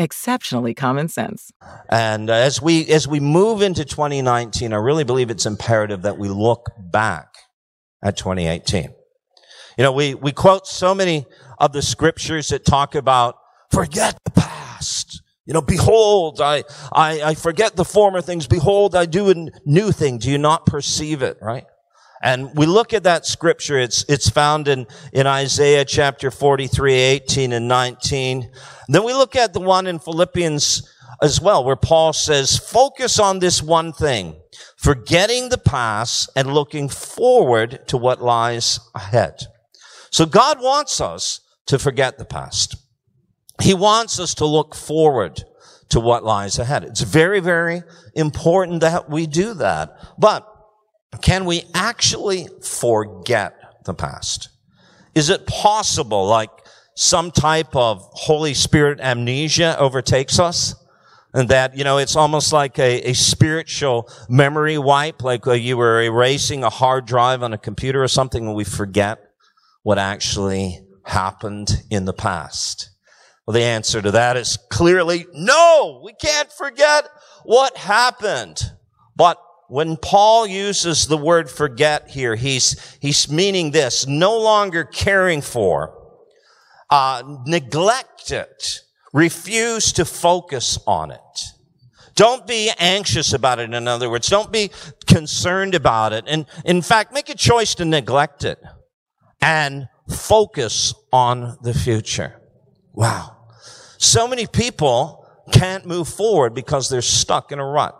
exceptionally common sense. And uh, as we as we move into 2019, I really believe it's imperative that we look back at 2018. You know, we we quote so many of the scriptures that talk about forget the past. You know, behold, I, I, I forget the former things. Behold, I do a new thing. Do you not perceive it, right? And we look at that scripture. It's, it's found in, in Isaiah chapter 43, 18 and 19. Then we look at the one in Philippians as well, where Paul says, focus on this one thing, forgetting the past and looking forward to what lies ahead. So God wants us to forget the past. He wants us to look forward to what lies ahead. It's very, very important that we do that. But can we actually forget the past? Is it possible, like some type of Holy Spirit amnesia overtakes us? And that, you know, it's almost like a, a spiritual memory wipe, like uh, you were erasing a hard drive on a computer or something and we forget what actually happened in the past. Well, the answer to that is clearly no, we can't forget what happened. But when Paul uses the word forget here, he's, he's meaning this, no longer caring for, uh, neglect it, refuse to focus on it. Don't be anxious about it, in other words. Don't be concerned about it. And in fact, make a choice to neglect it and focus on the future. Wow. So many people can't move forward because they're stuck in a rut.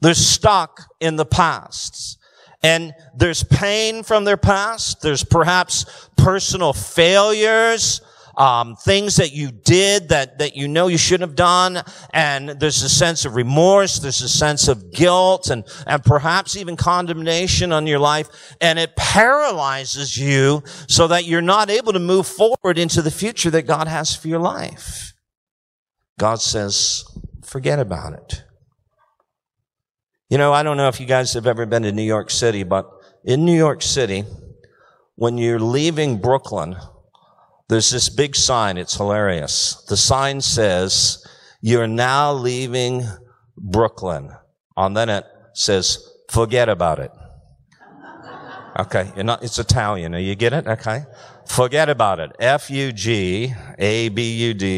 They're stuck in the past. And there's pain from their past. There's perhaps personal failures, um, things that you did that, that you know you shouldn't have done. And there's a sense of remorse. There's a sense of guilt and, and perhaps even condemnation on your life. And it paralyzes you so that you're not able to move forward into the future that God has for your life. God says, forget about it. You know, I don't know if you guys have ever been to New York City, but in New York City, when you're leaving Brooklyn, there's this big sign. It's hilarious. The sign says, you're now leaving Brooklyn. And then it says, forget about it. Okay. Not, it's Italian. Are you get it? Okay. Forget about it. F-U-G-A-B-U-D,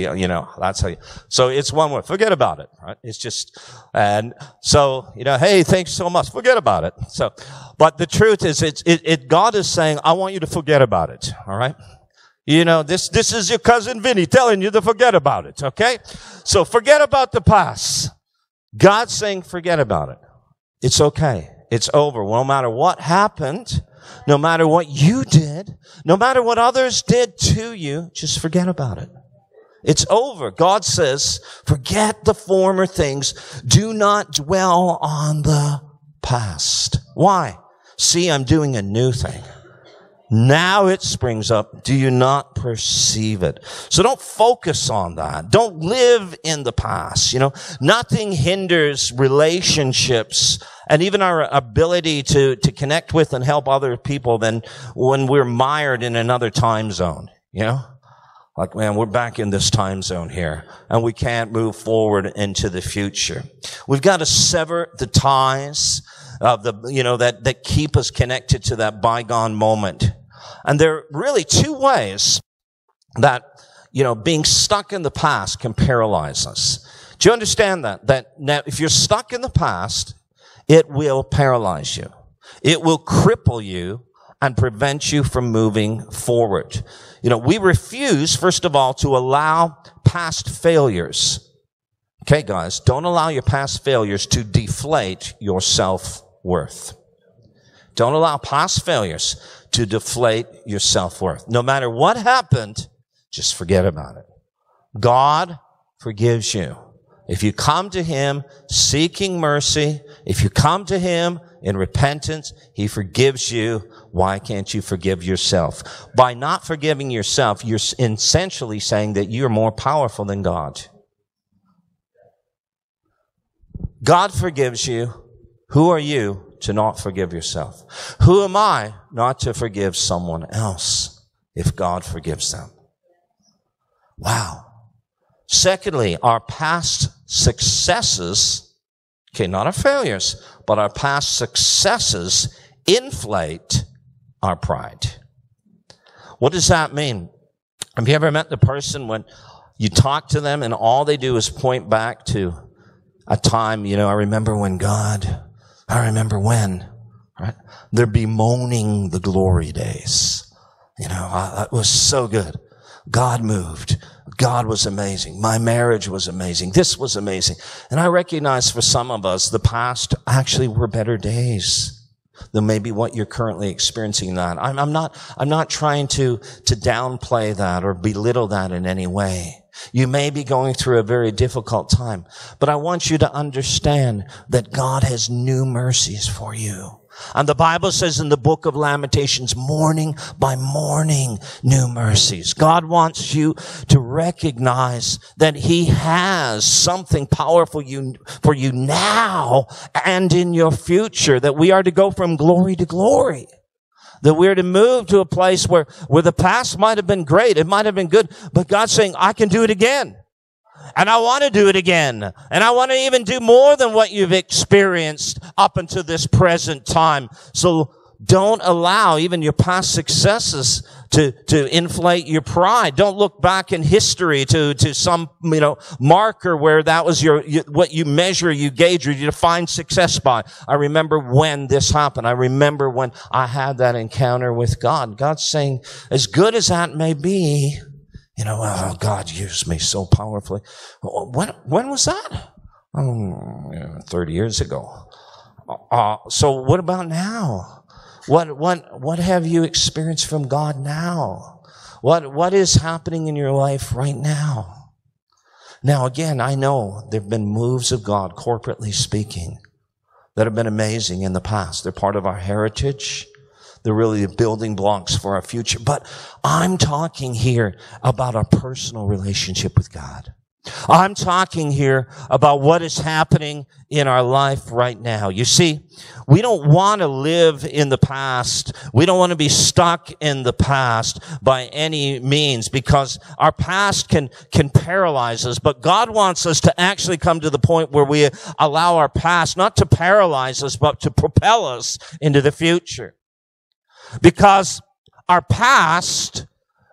you know, that's how you, so it's one word. Forget about it, right? It's just, and so, you know, hey, thanks so much. Forget about it. So, but the truth is, it's, it, it, God is saying, I want you to forget about it, all right? You know, this, this is your cousin Vinny telling you to forget about it, okay? So forget about the past. God's saying forget about it. It's okay. It's over. No matter what happened, no matter what you did, no matter what others did to you, just forget about it. It's over. God says, forget the former things. Do not dwell on the past. Why? See, I'm doing a new thing. Now it springs up. Do you not perceive it? So don't focus on that. Don't live in the past. You know, nothing hinders relationships and even our ability to, to connect with and help other people than when we're mired in another time zone. You know? Like, man, we're back in this time zone here and we can't move forward into the future. We've got to sever the ties of the, you know, that, that keep us connected to that bygone moment. And there are really two ways that, you know, being stuck in the past can paralyze us. Do you understand that? That now, if you're stuck in the past, it will paralyze you. It will cripple you and prevent you from moving forward. You know, we refuse, first of all, to allow past failures. Okay, guys, don't allow your past failures to deflate your self-worth. Don't allow past failures to deflate your self-worth. No matter what happened, just forget about it. God forgives you. If you come to Him seeking mercy, if you come to Him in repentance, He forgives you. Why can't you forgive yourself? By not forgiving yourself, you're essentially saying that you're more powerful than God. God forgives you. Who are you to not forgive yourself? Who am I not to forgive someone else if God forgives them? Wow. Secondly, our past successes, okay, not our failures, but our past successes inflate our pride. What does that mean? Have you ever met the person when you talk to them and all they do is point back to a time, you know, I remember when God, I remember when, right? They're bemoaning the glory days. You know, I, it was so good. God moved. God was amazing. My marriage was amazing. This was amazing. And I recognize for some of us, the past actually were better days than maybe what you're currently experiencing that. I'm, I'm not, I'm not trying to, to downplay that or belittle that in any way. You may be going through a very difficult time, but I want you to understand that God has new mercies for you. And the Bible says in the book of Lamentations, morning by morning, new mercies. God wants you to recognize that He has something powerful you, for you now and in your future, that we are to go from glory to glory. That we're to move to a place where, where the past might have been great. It might have been good, but God's saying, I can do it again. And I want to do it again. And I want to even do more than what you've experienced up until this present time. So don't allow even your past successes to, to inflate your pride. Don't look back in history to, to some, you know, marker where that was your, what you measure, you gauge, or you define success by. I remember when this happened. I remember when I had that encounter with God. God's saying, as good as that may be, you know, oh, God used me so powerfully. When, when was that? Oh, 30 years ago. Uh, so what about now? What, what, what have you experienced from God now? What, what is happening in your life right now? Now, again, I know there have been moves of God, corporately speaking, that have been amazing in the past. They're part of our heritage. They're really the building blocks for our future. But I'm talking here about our personal relationship with God. I'm talking here about what is happening in our life right now. You see, we don't want to live in the past. We don't want to be stuck in the past by any means because our past can, can paralyze us. But God wants us to actually come to the point where we allow our past not to paralyze us, but to propel us into the future. Because our past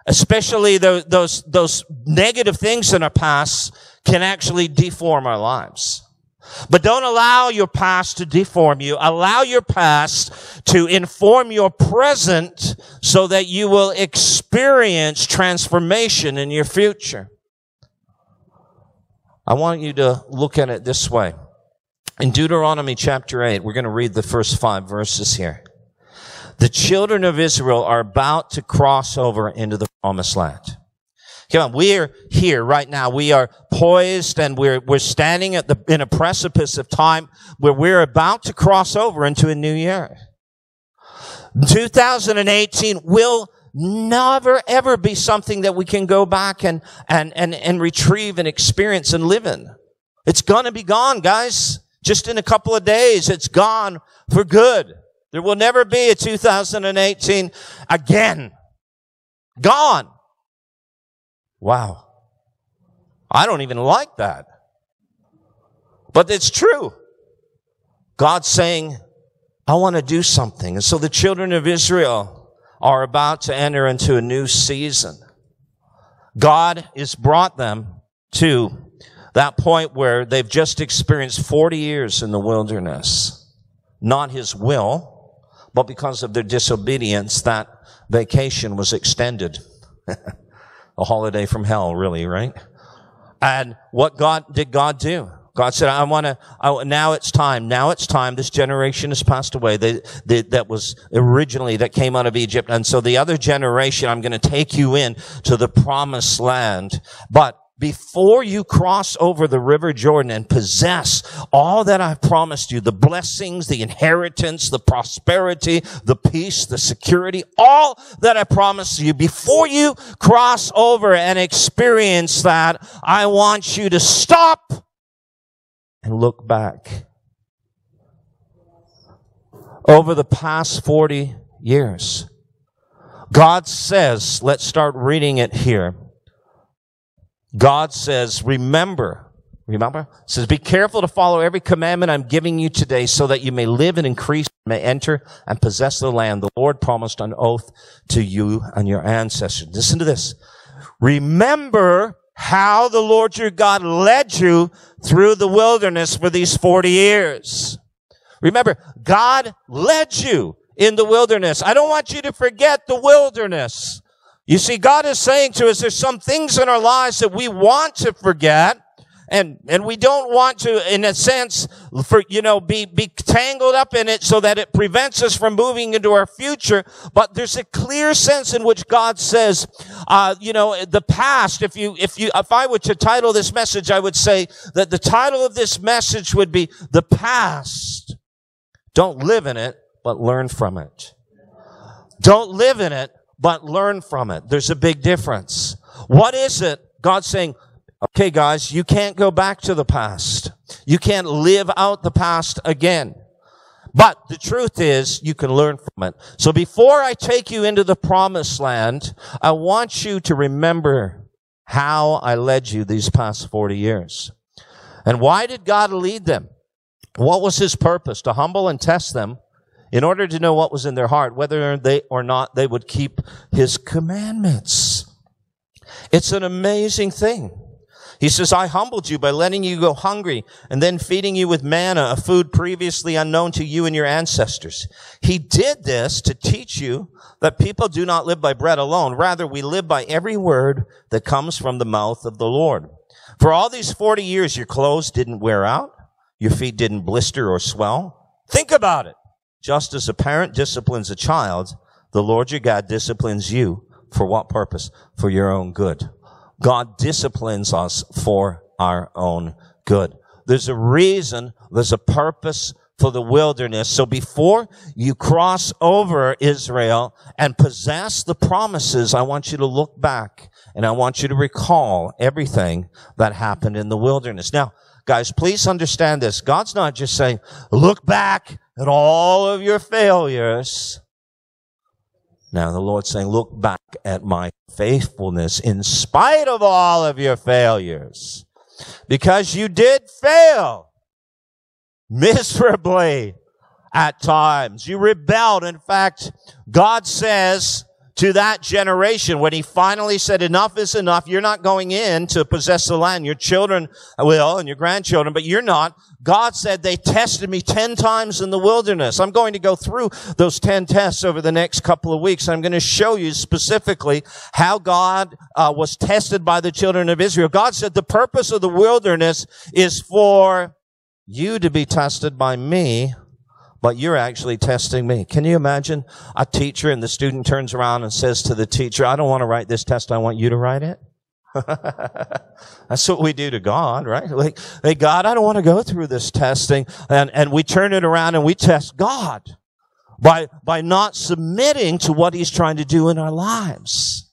especially the, those, those negative things in our past can actually deform our lives. But don't allow your past to deform you. Allow your past to inform your present so that you will experience transformation in your future. I want you to look at it this way. In Deuteronomy chapter 8, we're going to read the first five verses here. The children of Israel are about to cross over into the promised land. Come on, we're here right now. We are poised and we're, we're standing at the, in a precipice of time where we're about to cross over into a new year. 2018 will never ever be something that we can go back and, and, and, and retrieve and experience and live in. It's gonna be gone, guys. Just in a couple of days, it's gone for good. There will never be a 2018 again. Gone. Wow. I don't even like that. But it's true. God's saying, I want to do something. And so the children of Israel are about to enter into a new season. God has brought them to that point where they've just experienced 40 years in the wilderness. Not his will, but because of their disobedience, that vacation was extended. a holiday from hell, really, right? And what God did God do? God said, I want to, now it's time. Now it's time. This generation has passed away. They, they, that was originally, that came out of Egypt. And so the other generation, I'm going to take you in to the promised land. But before you cross over the river Jordan and possess all that I've promised you, the blessings, the inheritance, the prosperity, the peace, the security, all that I promised you, before you cross over and experience that, I want you to stop and look back. Over the past 40 years, God says, let's start reading it here. God says, remember, remember? It says, be careful to follow every commandment I'm giving you today so that you may live and increase, may enter and possess the land the Lord promised on oath to you and your ancestors. Listen to this. Remember how the Lord your God led you through the wilderness for these 40 years. Remember, God led you in the wilderness. I don't want you to forget the wilderness. You see, God is saying to us, there's some things in our lives that we want to forget. And, and we don't want to, in a sense, for, you know, be, be tangled up in it so that it prevents us from moving into our future. But there's a clear sense in which God says, uh, you know, the past, if you, if you, if I were to title this message, I would say that the title of this message would be the past. Don't live in it, but learn from it. Don't live in it, but learn from it. There's a big difference. What is it? God's saying, okay, guys, you can't go back to the past. You can't live out the past again. But the truth is, you can learn from it. So before I take you into the promised land, I want you to remember how I led you these past 40 years. And why did God lead them? What was his purpose? To humble and test them in order to know what was in their heart, whether they or not they would keep his commandments. It's an amazing thing. He says, I humbled you by letting you go hungry and then feeding you with manna, a food previously unknown to you and your ancestors. He did this to teach you that people do not live by bread alone. Rather, we live by every word that comes from the mouth of the Lord. For all these 40 years, your clothes didn't wear out. Your feet didn't blister or swell. Think about it. Just as a parent disciplines a child, the Lord your God disciplines you for what purpose? For your own good. God disciplines us for our own good. There's a reason, there's a purpose for the wilderness. So before you cross over Israel and possess the promises, I want you to look back and I want you to recall everything that happened in the wilderness. Now, guys, please understand this. God's not just saying, look back at all of your failures. Now the Lord's saying, look back at my faithfulness in spite of all of your failures. Because you did fail miserably at times. You rebelled. In fact, God says to that generation when he finally said, enough is enough. You're not going in to possess the land. Your children will and your grandchildren, but you're not. God said they tested me 10 times in the wilderness. I'm going to go through those 10 tests over the next couple of weeks. I'm going to show you specifically how God uh, was tested by the children of Israel. God said the purpose of the wilderness is for you to be tested by me, but you're actually testing me. Can you imagine a teacher and the student turns around and says to the teacher, I don't want to write this test. I want you to write it. That's what we do to God, right? Like, hey, God, I don't want to go through this testing. And, and we turn it around and we test God by, by not submitting to what he's trying to do in our lives.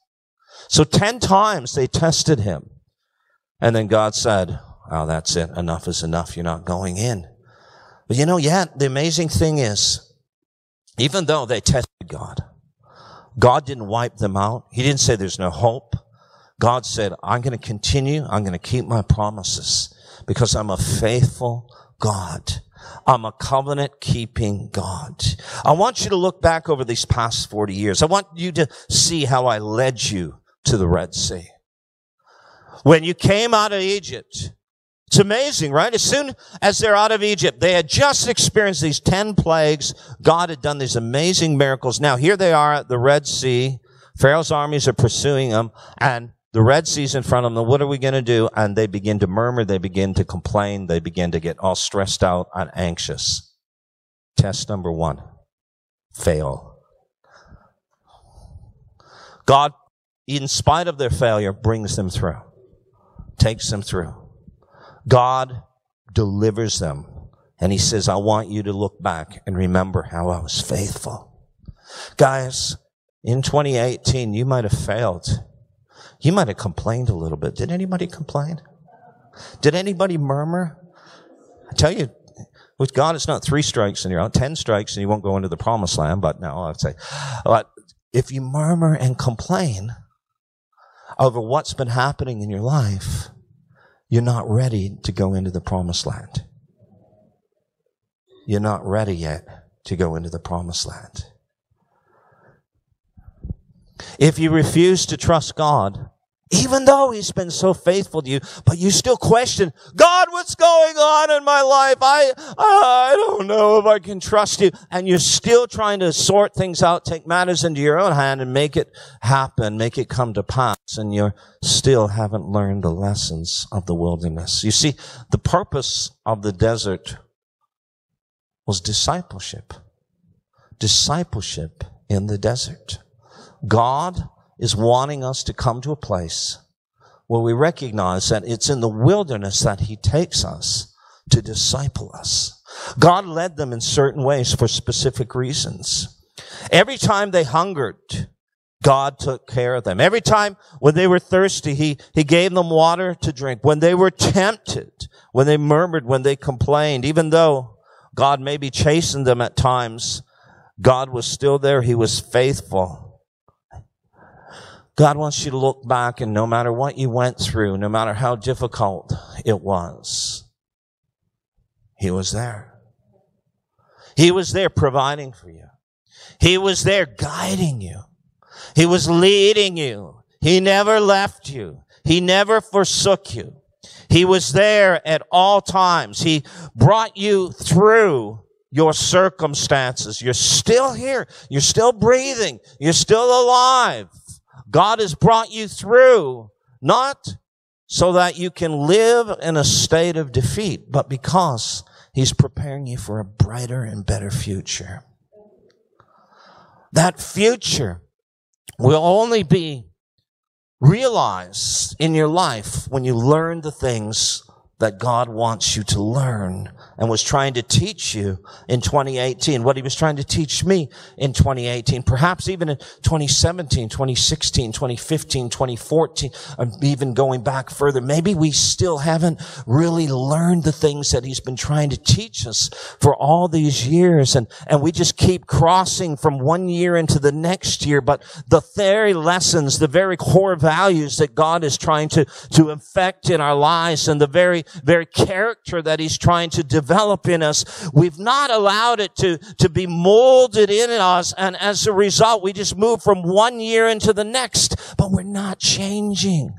So 10 times they tested him. And then God said, Oh, that's it. Enough is enough. You're not going in. But you know, yet the amazing thing is, even though they tested God, God didn't wipe them out. He didn't say there's no hope. God said, I'm going to continue. I'm going to keep my promises because I'm a faithful God. I'm a covenant keeping God. I want you to look back over these past 40 years. I want you to see how I led you to the Red Sea. When you came out of Egypt, it's amazing, right? As soon as they're out of Egypt, they had just experienced these 10 plagues. God had done these amazing miracles. Now here they are at the Red Sea. Pharaoh's armies are pursuing them and the Red Sea's in front of them. What are we going to do? And they begin to murmur. They begin to complain. They begin to get all stressed out and anxious. Test number one. Fail. God, in spite of their failure, brings them through. takes them through. God delivers them. And he says, I want you to look back and remember how I was faithful. Guys, in 2018, you might have failed. You might have complained a little bit. Did anybody complain? Did anybody murmur? I tell you, with God, it's not three strikes and you're out, ten strikes and you won't go into the promised land. But no, I'd say, but if you murmur and complain over what's been happening in your life, you're not ready to go into the promised land. You're not ready yet to go into the promised land. If you refuse to trust God, even though he's been so faithful to you, but you still question, God, what's going on in my life? I, I don't know if I can trust you. And you're still trying to sort things out, take matters into your own hand and make it happen, make it come to pass. And you still haven't learned the lessons of the wilderness. You see, the purpose of the desert was discipleship. Discipleship in the desert. God is wanting us to come to a place where we recognize that it's in the wilderness that He takes us to disciple us. God led them in certain ways for specific reasons. Every time they hungered, God took care of them. Every time when they were thirsty, He, He gave them water to drink. When they were tempted, when they murmured, when they complained, even though God maybe chastened them at times, God was still there. He was faithful. God wants you to look back and no matter what you went through, no matter how difficult it was, He was there. He was there providing for you. He was there guiding you. He was leading you. He never left you. He never forsook you. He was there at all times. He brought you through your circumstances. You're still here. You're still breathing. You're still alive. God has brought you through, not so that you can live in a state of defeat, but because He's preparing you for a brighter and better future. That future will only be realized in your life when you learn the things that God wants you to learn and was trying to teach you in 2018, what he was trying to teach me in 2018, perhaps even in 2017, 2016, 2015, 2014, even going back further. Maybe we still haven't really learned the things that he's been trying to teach us for all these years. And, and we just keep crossing from one year into the next year. But the very lessons, the very core values that God is trying to, to infect in our lives and the very very character that he's trying to develop in us. We've not allowed it to, to be molded in us. And as a result, we just move from one year into the next, but we're not changing.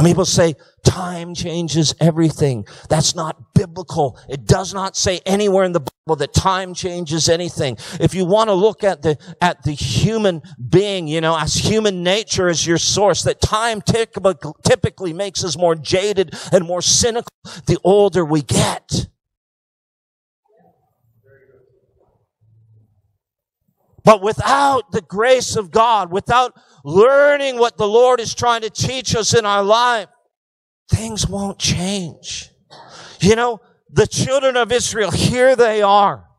And people say time changes everything. That's not biblical. It does not say anywhere in the Bible that time changes anything. If you want to look at the, at the human being, you know, as human nature as your source, that time typically makes us more jaded and more cynical the older we get. But without the grace of God, without learning what the Lord is trying to teach us in our life, things won't change. You know, the children of Israel, here they are.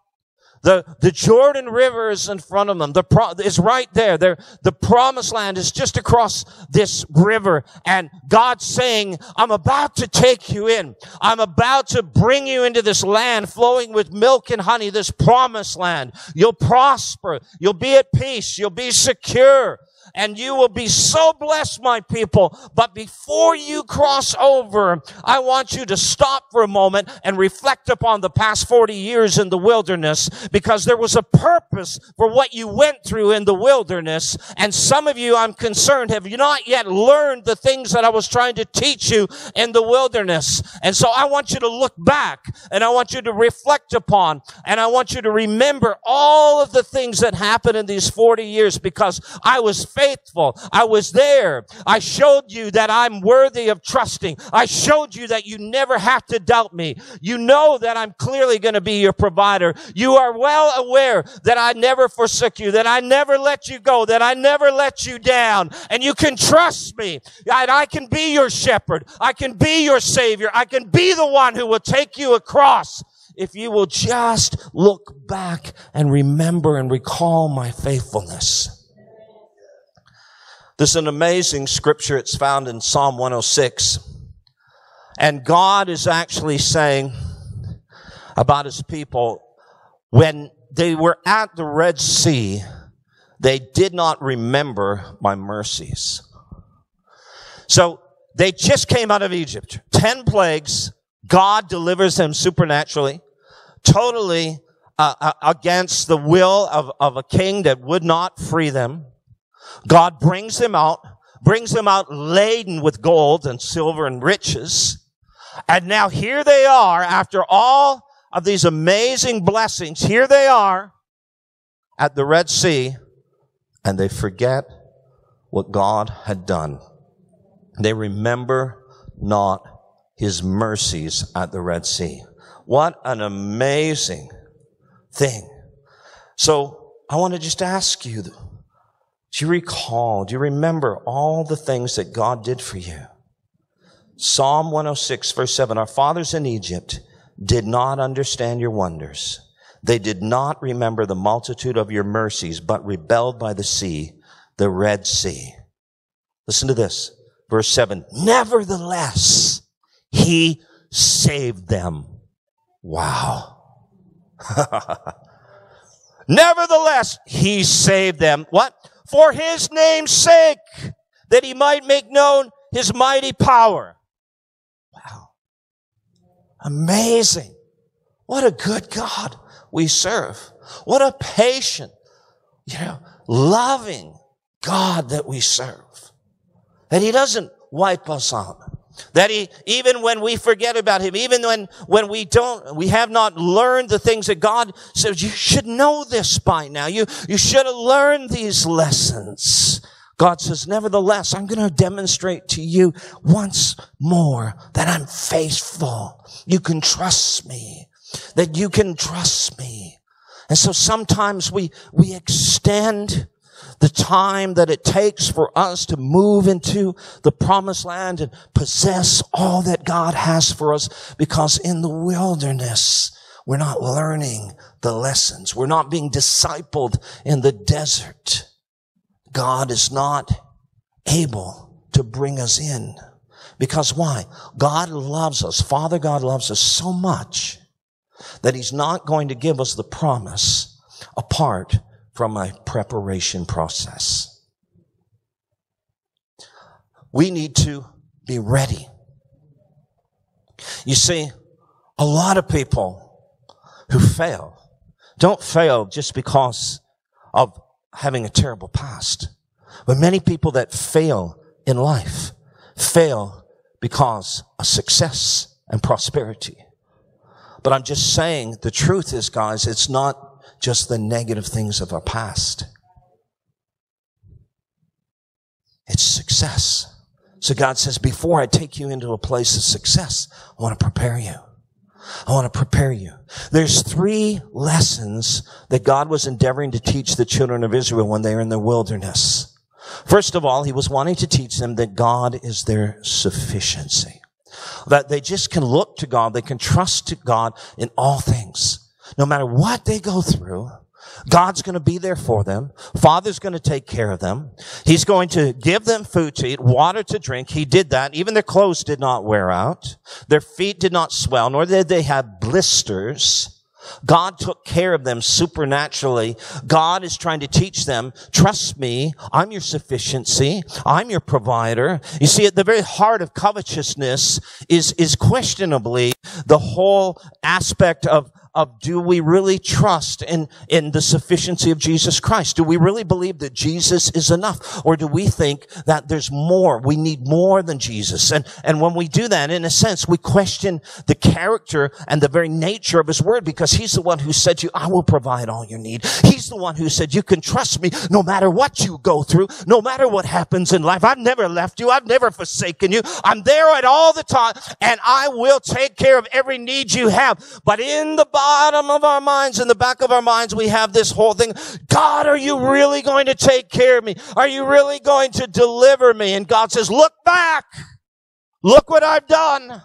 The, the Jordan River is in front of them. The pro, is right there. They're, the promised land is just across this river. And God's saying, I'm about to take you in. I'm about to bring you into this land flowing with milk and honey, this promised land. You'll prosper. You'll be at peace. You'll be secure and you will be so blessed, my people. But before you cross over, I want you to stop for a moment and reflect upon the past 40 years in the wilderness because there was a purpose for what you went through in the wilderness. And some of you, I'm concerned, have you not yet learned the things that I was trying to teach you in the wilderness? And so I want you to look back and I want you to reflect upon and I want you to remember all of the things that happened in these 40 years because I was faithful. I was there. I showed you that I'm worthy of trusting. I showed you that you never have to doubt me. You know that I'm clearly going to be your provider. You are well aware that I never forsook you, that I never let you go, that I never let you down. And you can trust me. And I can be your shepherd. I can be your savior. I can be the one who will take you across if you will just look back and remember and recall my faithfulness. This is an amazing scripture. It's found in Psalm 106. And God is actually saying about his people, when they were at the Red Sea, they did not remember my mercies. So they just came out of Egypt. Ten plagues. God delivers them supernaturally, totally uh, uh, against the will of, of a king that would not free them. God brings them out, brings them out laden with gold and silver and riches. And now here they are after all of these amazing blessings. Here they are at the Red Sea and they forget what God had done. They remember not his mercies at the Red Sea. What an amazing thing. So I want to just ask you, do you recall, do you remember all the things that God did for you? Psalm 106 verse 7, our fathers in Egypt did not understand your wonders. They did not remember the multitude of your mercies, but rebelled by the sea, the Red Sea. Listen to this. Verse 7. Nevertheless, he saved them. Wow. Nevertheless, he saved them. What? For his name's sake, that he might make known his mighty power. Wow. Amazing. What a good God we serve. What a patient, you know, loving God that we serve. That he doesn't wipe us out. That he, even when we forget about him, even when, when we don't, we have not learned the things that God says, you should know this by now. You, you should have learned these lessons. God says, nevertheless, I'm going to demonstrate to you once more that I'm faithful. You can trust me. That you can trust me. And so sometimes we, we extend the time that it takes for us to move into the promised land and possess all that God has for us because in the wilderness, we're not learning the lessons. We're not being discipled in the desert. God is not able to bring us in. Because why? God loves us. Father God loves us so much that He's not going to give us the promise apart from my preparation process. We need to be ready. You see, a lot of people who fail don't fail just because of having a terrible past. But many people that fail in life fail because of success and prosperity. But I'm just saying the truth is, guys, it's not just the negative things of our past. It's success. So God says, before I take you into a place of success, I want to prepare you. I want to prepare you. There's three lessons that God was endeavoring to teach the children of Israel when they were in the wilderness. First of all, he was wanting to teach them that God is their sufficiency. That they just can look to God, they can trust to God in all things. No matter what they go through, God's going to be there for them. Father's going to take care of them. He's going to give them food to eat, water to drink. He did that. Even their clothes did not wear out. Their feet did not swell, nor did they have blisters. God took care of them supernaturally. God is trying to teach them, trust me, I'm your sufficiency. I'm your provider. You see, at the very heart of covetousness is, is questionably the whole aspect of, of do we really trust in, in the sufficiency of Jesus Christ? Do we really believe that Jesus is enough? Or do we think that there's more? We need more than Jesus. And, and when we do that, in a sense, we question the character and the very nature of his word because he's the one who said to you, I will provide all your need. He's the one who said, you can trust me no matter what you go through, no matter what happens in life. I've never left you. I've never forsaken you. I'm there at all the time and I will take care of every need you have. But in the bottom of our minds, in the back of our minds, we have this whole thing. God, are you really going to take care of me? Are you really going to deliver me? And God says, look back. Look what I've done.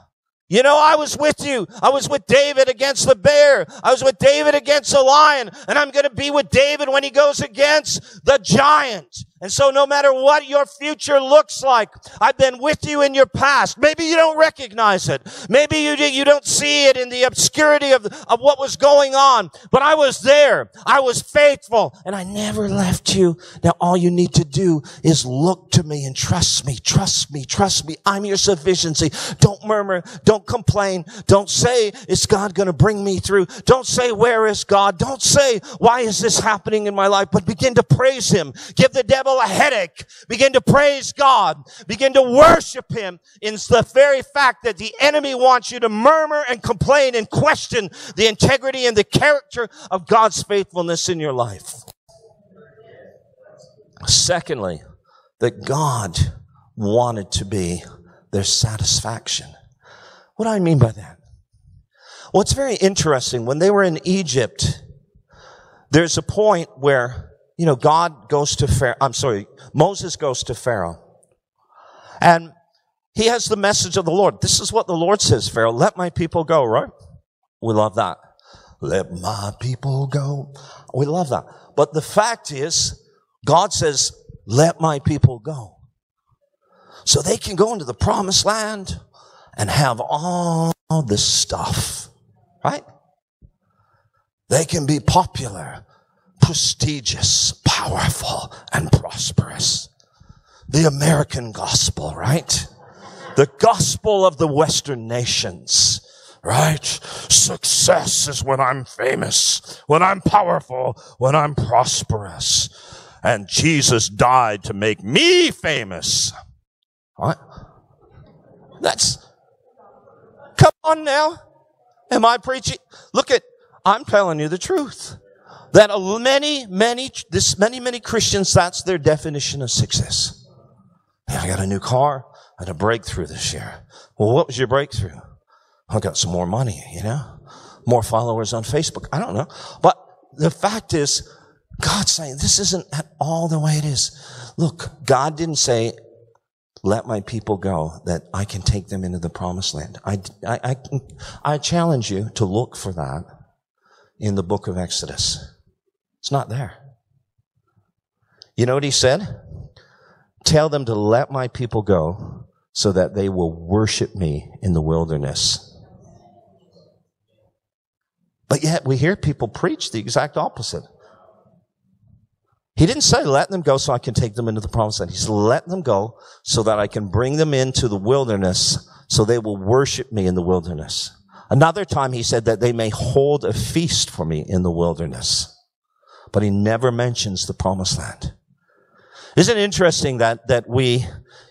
You know, I was with you. I was with David against the bear. I was with David against the lion. And I'm going to be with David when he goes against the giant. And so no matter what your future looks like, I've been with you in your past. Maybe you don't recognize it. Maybe you, you don't see it in the obscurity of, of what was going on. But I was there. I was faithful and I never left you. Now all you need to do is look to me and trust me, trust me, trust me. I'm your sufficiency. Don't murmur. Don't complain. Don't say, is God going to bring me through? Don't say, where is God? Don't say, why is this happening in my life? But begin to praise Him. Give the devil a headache. Begin to praise God. Begin to worship Him in the very fact that the enemy wants you to murmur and complain and question the integrity and the character of God's faithfulness in your life. Secondly, that God wanted to be their satisfaction. What do I mean by that? Well, it's very interesting. When they were in Egypt, there's a point where you know, God goes to Pharaoh, I'm sorry, Moses goes to Pharaoh. And he has the message of the Lord. This is what the Lord says, Pharaoh, let my people go, right? We love that. Let my people go. We love that. But the fact is, God says, let my people go. So they can go into the promised land and have all this stuff, right? They can be popular prestigious, powerful, and prosperous. The American gospel, right? The gospel of the Western nations, right? Success is when I'm famous, when I'm powerful, when I'm prosperous. And Jesus died to make me famous. What? That's, come on now. Am I preaching? Look at, I'm telling you the truth. That many, many, this many, many Christians, that's their definition of success. I got a new car. I had a breakthrough this year. Well, what was your breakthrough? I got some more money, you know, more followers on Facebook. I don't know. But the fact is, God's saying this isn't at all the way it is. Look, God didn't say, let my people go, that I can take them into the promised land. I, I, I, I challenge you to look for that in the book of Exodus. It's not there. You know what he said? Tell them to let my people go so that they will worship me in the wilderness. But yet we hear people preach the exact opposite. He didn't say let them go so I can take them into the promised land. He said let them go so that I can bring them into the wilderness so they will worship me in the wilderness. Another time he said that they may hold a feast for me in the wilderness but he never mentions the promised land. Isn't it interesting that, that we,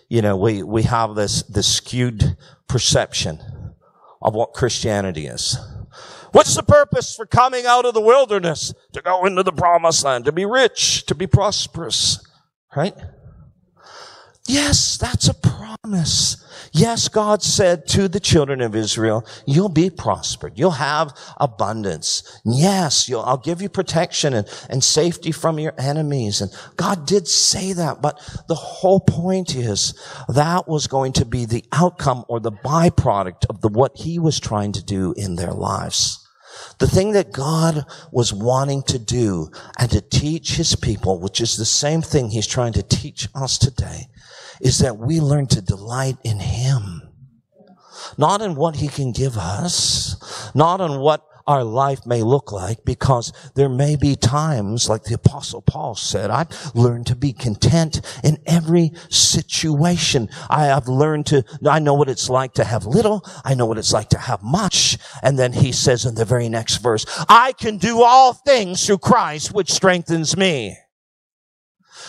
you know, we, we have this, this skewed perception of what Christianity is. What's the purpose for coming out of the wilderness to go into the promised land, to be rich, to be prosperous, right? Yes, that's a promise. Yes, God said to the children of Israel, you'll be prospered. You'll have abundance. Yes, I'll give you protection and, and safety from your enemies. And God did say that, but the whole point is that was going to be the outcome or the byproduct of the, what he was trying to do in their lives. The thing that God was wanting to do and to teach his people, which is the same thing he's trying to teach us today, is that we learn to delight in Him. Not in what He can give us, not in what our life may look like because there may be times, like the apostle Paul said, I've learned to be content in every situation. I have learned to, I know what it's like to have little. I know what it's like to have much. And then he says in the very next verse, I can do all things through Christ, which strengthens me.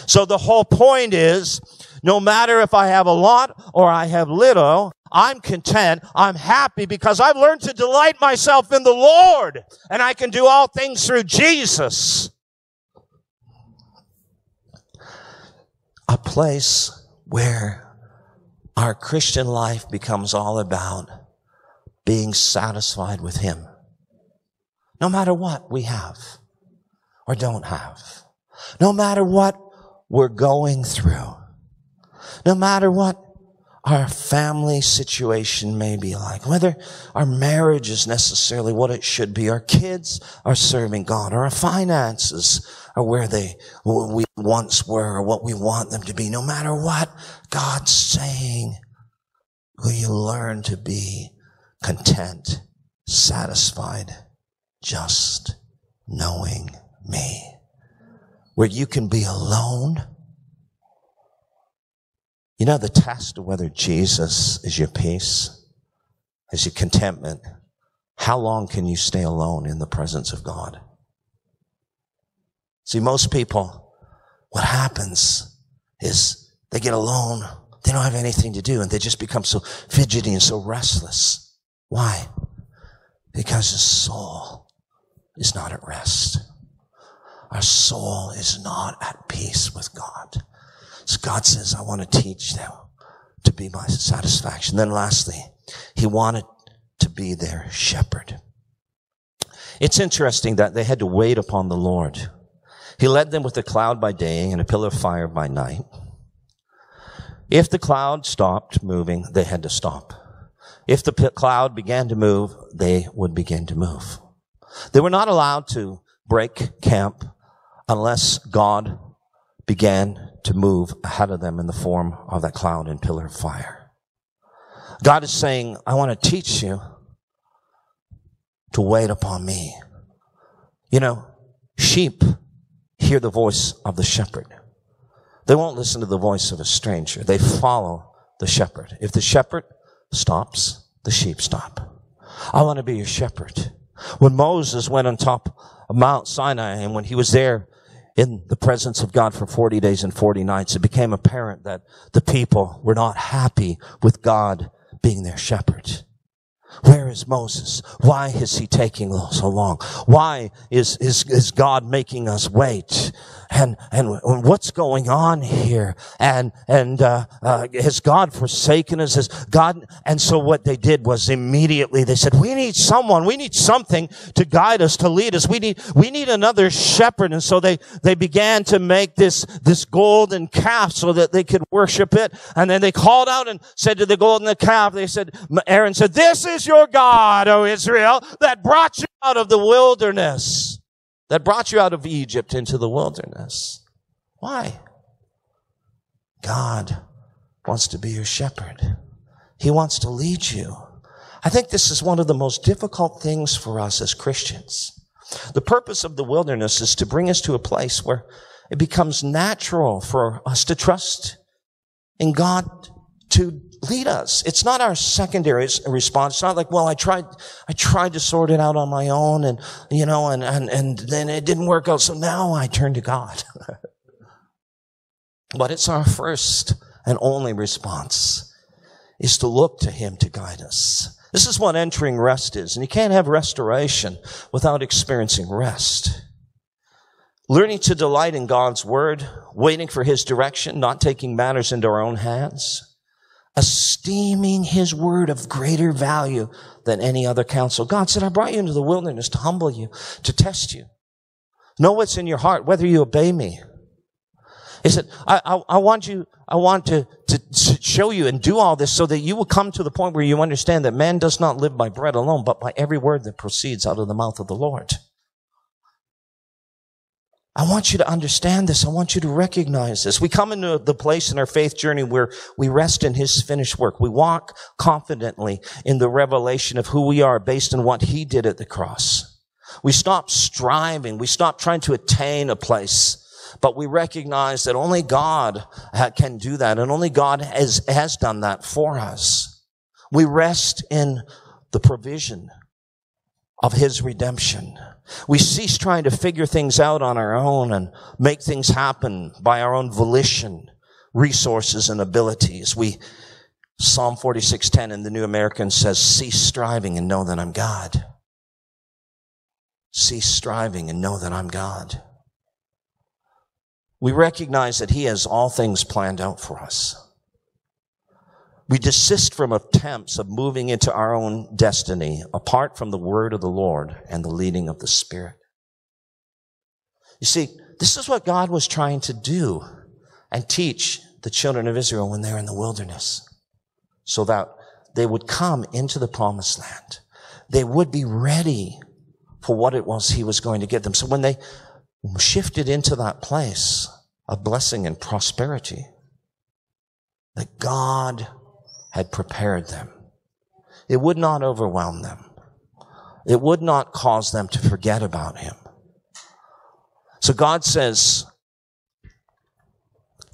So the whole point is, no matter if I have a lot or I have little, I'm content. I'm happy because I've learned to delight myself in the Lord and I can do all things through Jesus. A place where our Christian life becomes all about being satisfied with Him. No matter what we have or don't have. No matter what we're going through. No matter what our family situation may be like, whether our marriage is necessarily what it should be, our kids are serving God, or our finances are where they we once were, or what we want them to be. No matter what, God's saying, will you learn to be content, satisfied, just knowing me? Where you can be alone you know, the test of whether Jesus is your peace, is your contentment, how long can you stay alone in the presence of God? See, most people, what happens is they get alone, they don't have anything to do, and they just become so fidgety and so restless. Why? Because the soul is not at rest. Our soul is not at peace with God. So God says, I want to teach them to be my satisfaction. Then lastly, he wanted to be their shepherd. It's interesting that they had to wait upon the Lord. He led them with a cloud by day and a pillar of fire by night. If the cloud stopped moving, they had to stop. If the cloud began to move, they would begin to move. They were not allowed to break camp unless God began to move ahead of them in the form of that cloud and pillar of fire. God is saying, I want to teach you to wait upon me. You know, sheep hear the voice of the shepherd. They won't listen to the voice of a stranger. They follow the shepherd. If the shepherd stops, the sheep stop. I want to be your shepherd. When Moses went on top of Mount Sinai and when he was there in the presence of God for 40 days and 40 nights, it became apparent that the people were not happy with God being their shepherd. Where is Moses? Why is he taking so long? Why is, is, is God making us wait? And, and what's going on here? And, and, uh, uh, has God forsaken us? Has God, and so what they did was immediately they said, we need someone, we need something to guide us, to lead us. We need, we need another shepherd. And so they, they began to make this, this golden calf so that they could worship it. And then they called out and said to the golden calf, they said, Aaron said, this is your God, O Israel, that brought you out of the wilderness, that brought you out of Egypt into the wilderness. Why? God wants to be your shepherd. He wants to lead you. I think this is one of the most difficult things for us as Christians. The purpose of the wilderness is to bring us to a place where it becomes natural for us to trust in God to lead us. It's not our secondary response. It's not like, well, I tried, I tried to sort it out on my own and, you know, and, and, and then it didn't work out. So now I turn to God. but it's our first and only response is to look to Him to guide us. This is what entering rest is. And you can't have restoration without experiencing rest. Learning to delight in God's word, waiting for His direction, not taking matters into our own hands esteeming his word of greater value than any other counsel. God said, I brought you into the wilderness to humble you, to test you. Know what's in your heart, whether you obey me. He said, I, I, I want you, I want to, to show you and do all this so that you will come to the point where you understand that man does not live by bread alone, but by every word that proceeds out of the mouth of the Lord. I want you to understand this. I want you to recognize this. We come into the place in our faith journey where we rest in His finished work. We walk confidently in the revelation of who we are based on what He did at the cross. We stop striving. We stop trying to attain a place, but we recognize that only God can do that and only God has, has done that for us. We rest in the provision of His redemption. We cease trying to figure things out on our own and make things happen by our own volition, resources, and abilities. We, Psalm 46:10 in the New American says, cease striving and know that I'm God. Cease striving and know that I'm God. We recognize that He has all things planned out for us. We desist from attempts of moving into our own destiny apart from the word of the Lord and the leading of the Spirit. You see, this is what God was trying to do and teach the children of Israel when they're in the wilderness so that they would come into the promised land. They would be ready for what it was he was going to give them. So when they shifted into that place of blessing and prosperity, that God had prepared them. It would not overwhelm them. It would not cause them to forget about him. So God says,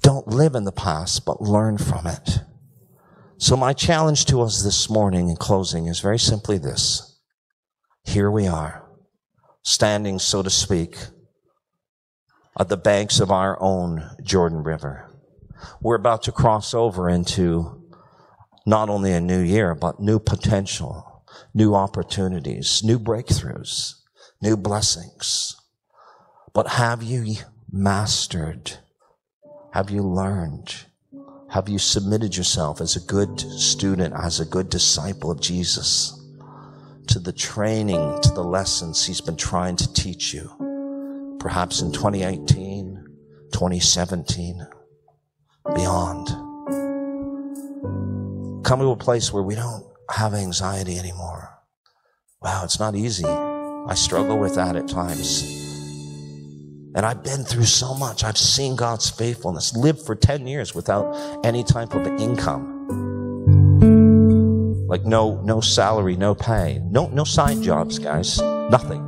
don't live in the past, but learn from it. So my challenge to us this morning in closing is very simply this. Here we are, standing, so to speak, at the banks of our own Jordan River. We're about to cross over into not only a new year, but new potential, new opportunities, new breakthroughs, new blessings. But have you mastered? Have you learned? Have you submitted yourself as a good student, as a good disciple of Jesus to the training, to the lessons he's been trying to teach you? Perhaps in 2018, 2017, beyond come to a place where we don't have anxiety anymore. Wow, it's not easy. I struggle with that at times. And I've been through so much. I've seen God's faithfulness. Lived for 10 years without any type of income. Like no, no salary, no pay. No, no side jobs, guys. Nothing.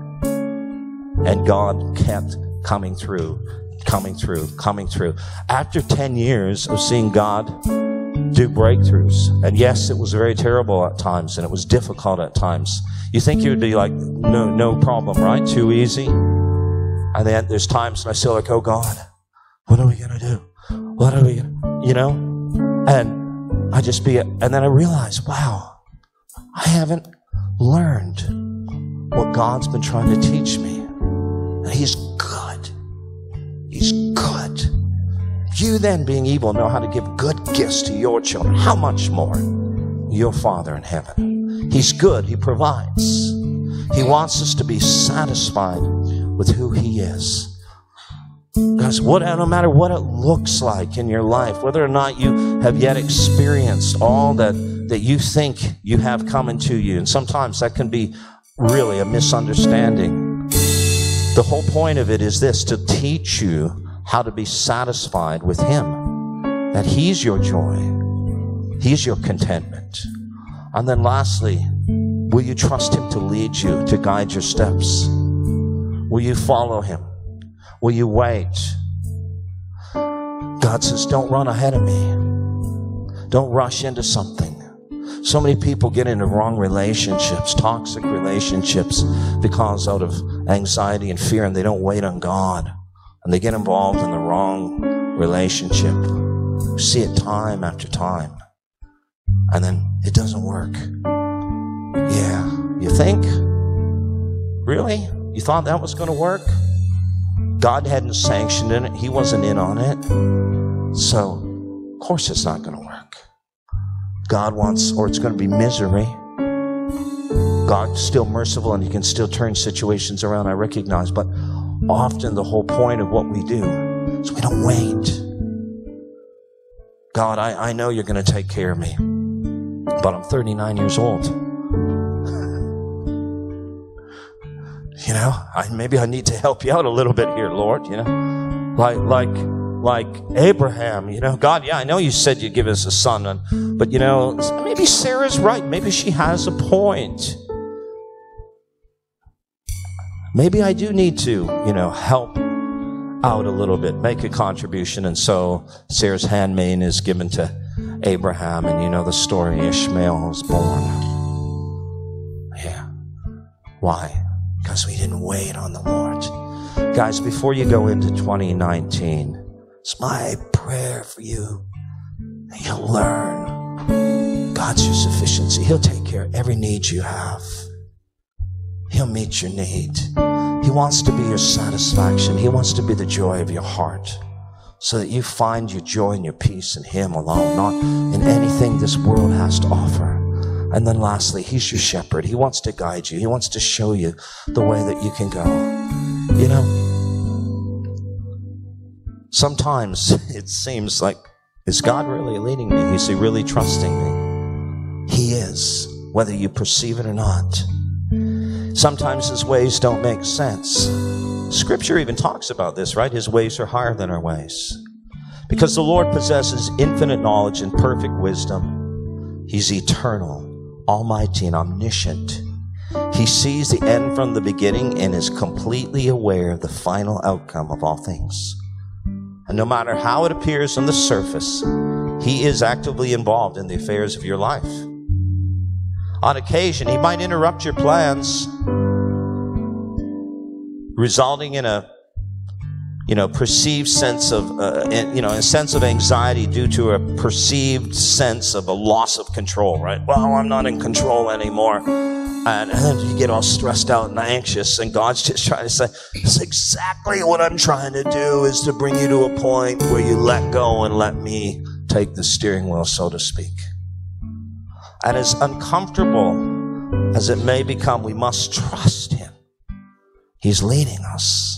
And God kept coming through, coming through, coming through. After 10 years of seeing God do breakthroughs. And yes, it was very terrible at times and it was difficult at times. You think you would be like, no, no problem, right? Too easy. And then there's times when I feel like, oh God, what are we going to do? What are we to, you know? And I just be, and then I realize, wow, I haven't learned what God's been trying to teach me. And He's good. He's good you then, being evil, know how to give good gifts to your children, how much more your Father in heaven? He's good. He provides. He wants us to be satisfied with who He is. Guys, what, no matter what it looks like in your life, whether or not you have yet experienced all that, that you think you have coming to you, and sometimes that can be really a misunderstanding. The whole point of it is this to teach you how to be satisfied with Him. That He's your joy, He's your contentment. And then lastly, will you trust Him to lead you, to guide your steps? Will you follow Him? Will you wait? God says, don't run ahead of me. Don't rush into something. So many people get into wrong relationships, toxic relationships, because out of anxiety and fear, and they don't wait on God and they get involved in the wrong relationship. You see it time after time. And then it doesn't work. Yeah. You think? Really? You thought that was going to work? God hadn't sanctioned it. He wasn't in on it. So, of course it's not going to work. God wants, or it's going to be misery. God's still merciful and He can still turn situations around, I recognize. But often the whole point of what we do is we don't wait. God, I, I know you're going to take care of me, but I'm 39 years old. You know, I, maybe I need to help you out a little bit here, Lord, you know, like, like, like Abraham, you know, God, yeah, I know you said you'd give us a son, but you know, maybe Sarah's right. Maybe she has a point. Maybe I do need to, you know, help out a little bit, make a contribution. And so Sarah's handmaid is given to Abraham, and you know the story Ishmael was born. Yeah. Why? Because we didn't wait on the Lord. Guys, before you go into 2019, it's my prayer for you that you'll learn God's your sufficiency. He'll take care of every need you have. He'll meet your need. He wants to be your satisfaction. He wants to be the joy of your heart so that you find your joy and your peace in Him alone, not in anything this world has to offer. And then lastly, He's your shepherd. He wants to guide you. He wants to show you the way that you can go. You know, sometimes it seems like, is God really leading me? Is He really trusting me? He is, whether you perceive it or not. Sometimes his ways don't make sense. Scripture even talks about this, right? His ways are higher than our ways. Because the Lord possesses infinite knowledge and perfect wisdom. He's eternal, almighty, and omniscient. He sees the end from the beginning and is completely aware of the final outcome of all things. And no matter how it appears on the surface, He is actively involved in the affairs of your life on occasion, he might interrupt your plans, resulting in a you know perceived sense of uh, you know a sense of anxiety due to a perceived sense of a loss of control right? Well i'm not in control anymore. And, and you get all stressed out and anxious and god's just trying to say "It's exactly what i'm trying to do is to bring you to a point where you let go and let me take the steering wheel so to speak and as uncomfortable as it may become, we must trust Him. He's leading us.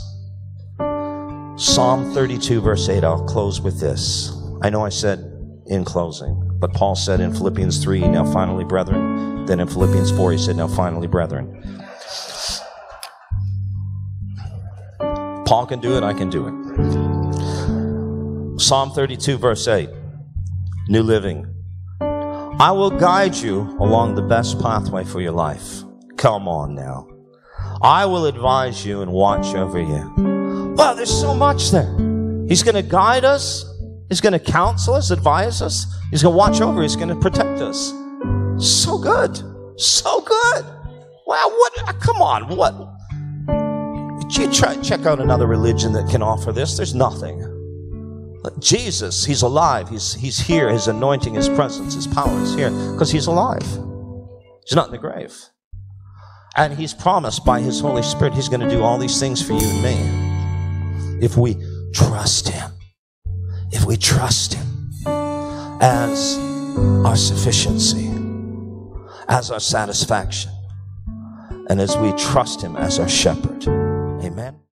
Psalm 32, verse 8, I'll close with this. I know I said in closing, but Paul said in Philippians 3, now finally, brethren. Then in Philippians 4, he said, now finally, brethren. Paul can do it, I can do it. Psalm 32, verse 8, New Living. I will guide you along the best pathway for your life. Come on now. I will advise you and watch over you. Well, there's so much there. He's going to guide us. He's going to counsel us, advise us. He's going to watch over. He's going to protect us. So good. So good. Wow. What? Uh, come on. What? You try check out another religion that can offer this. There's nothing. Jesus, He's alive. He's, he's here. His anointing, His presence, His power is here because He's alive. He's not in the grave. And He's promised by His Holy Spirit, He's going to do all these things for you and me. If we trust Him. If we trust Him as our sufficiency, as our satisfaction, and as we trust Him as our shepherd. Amen.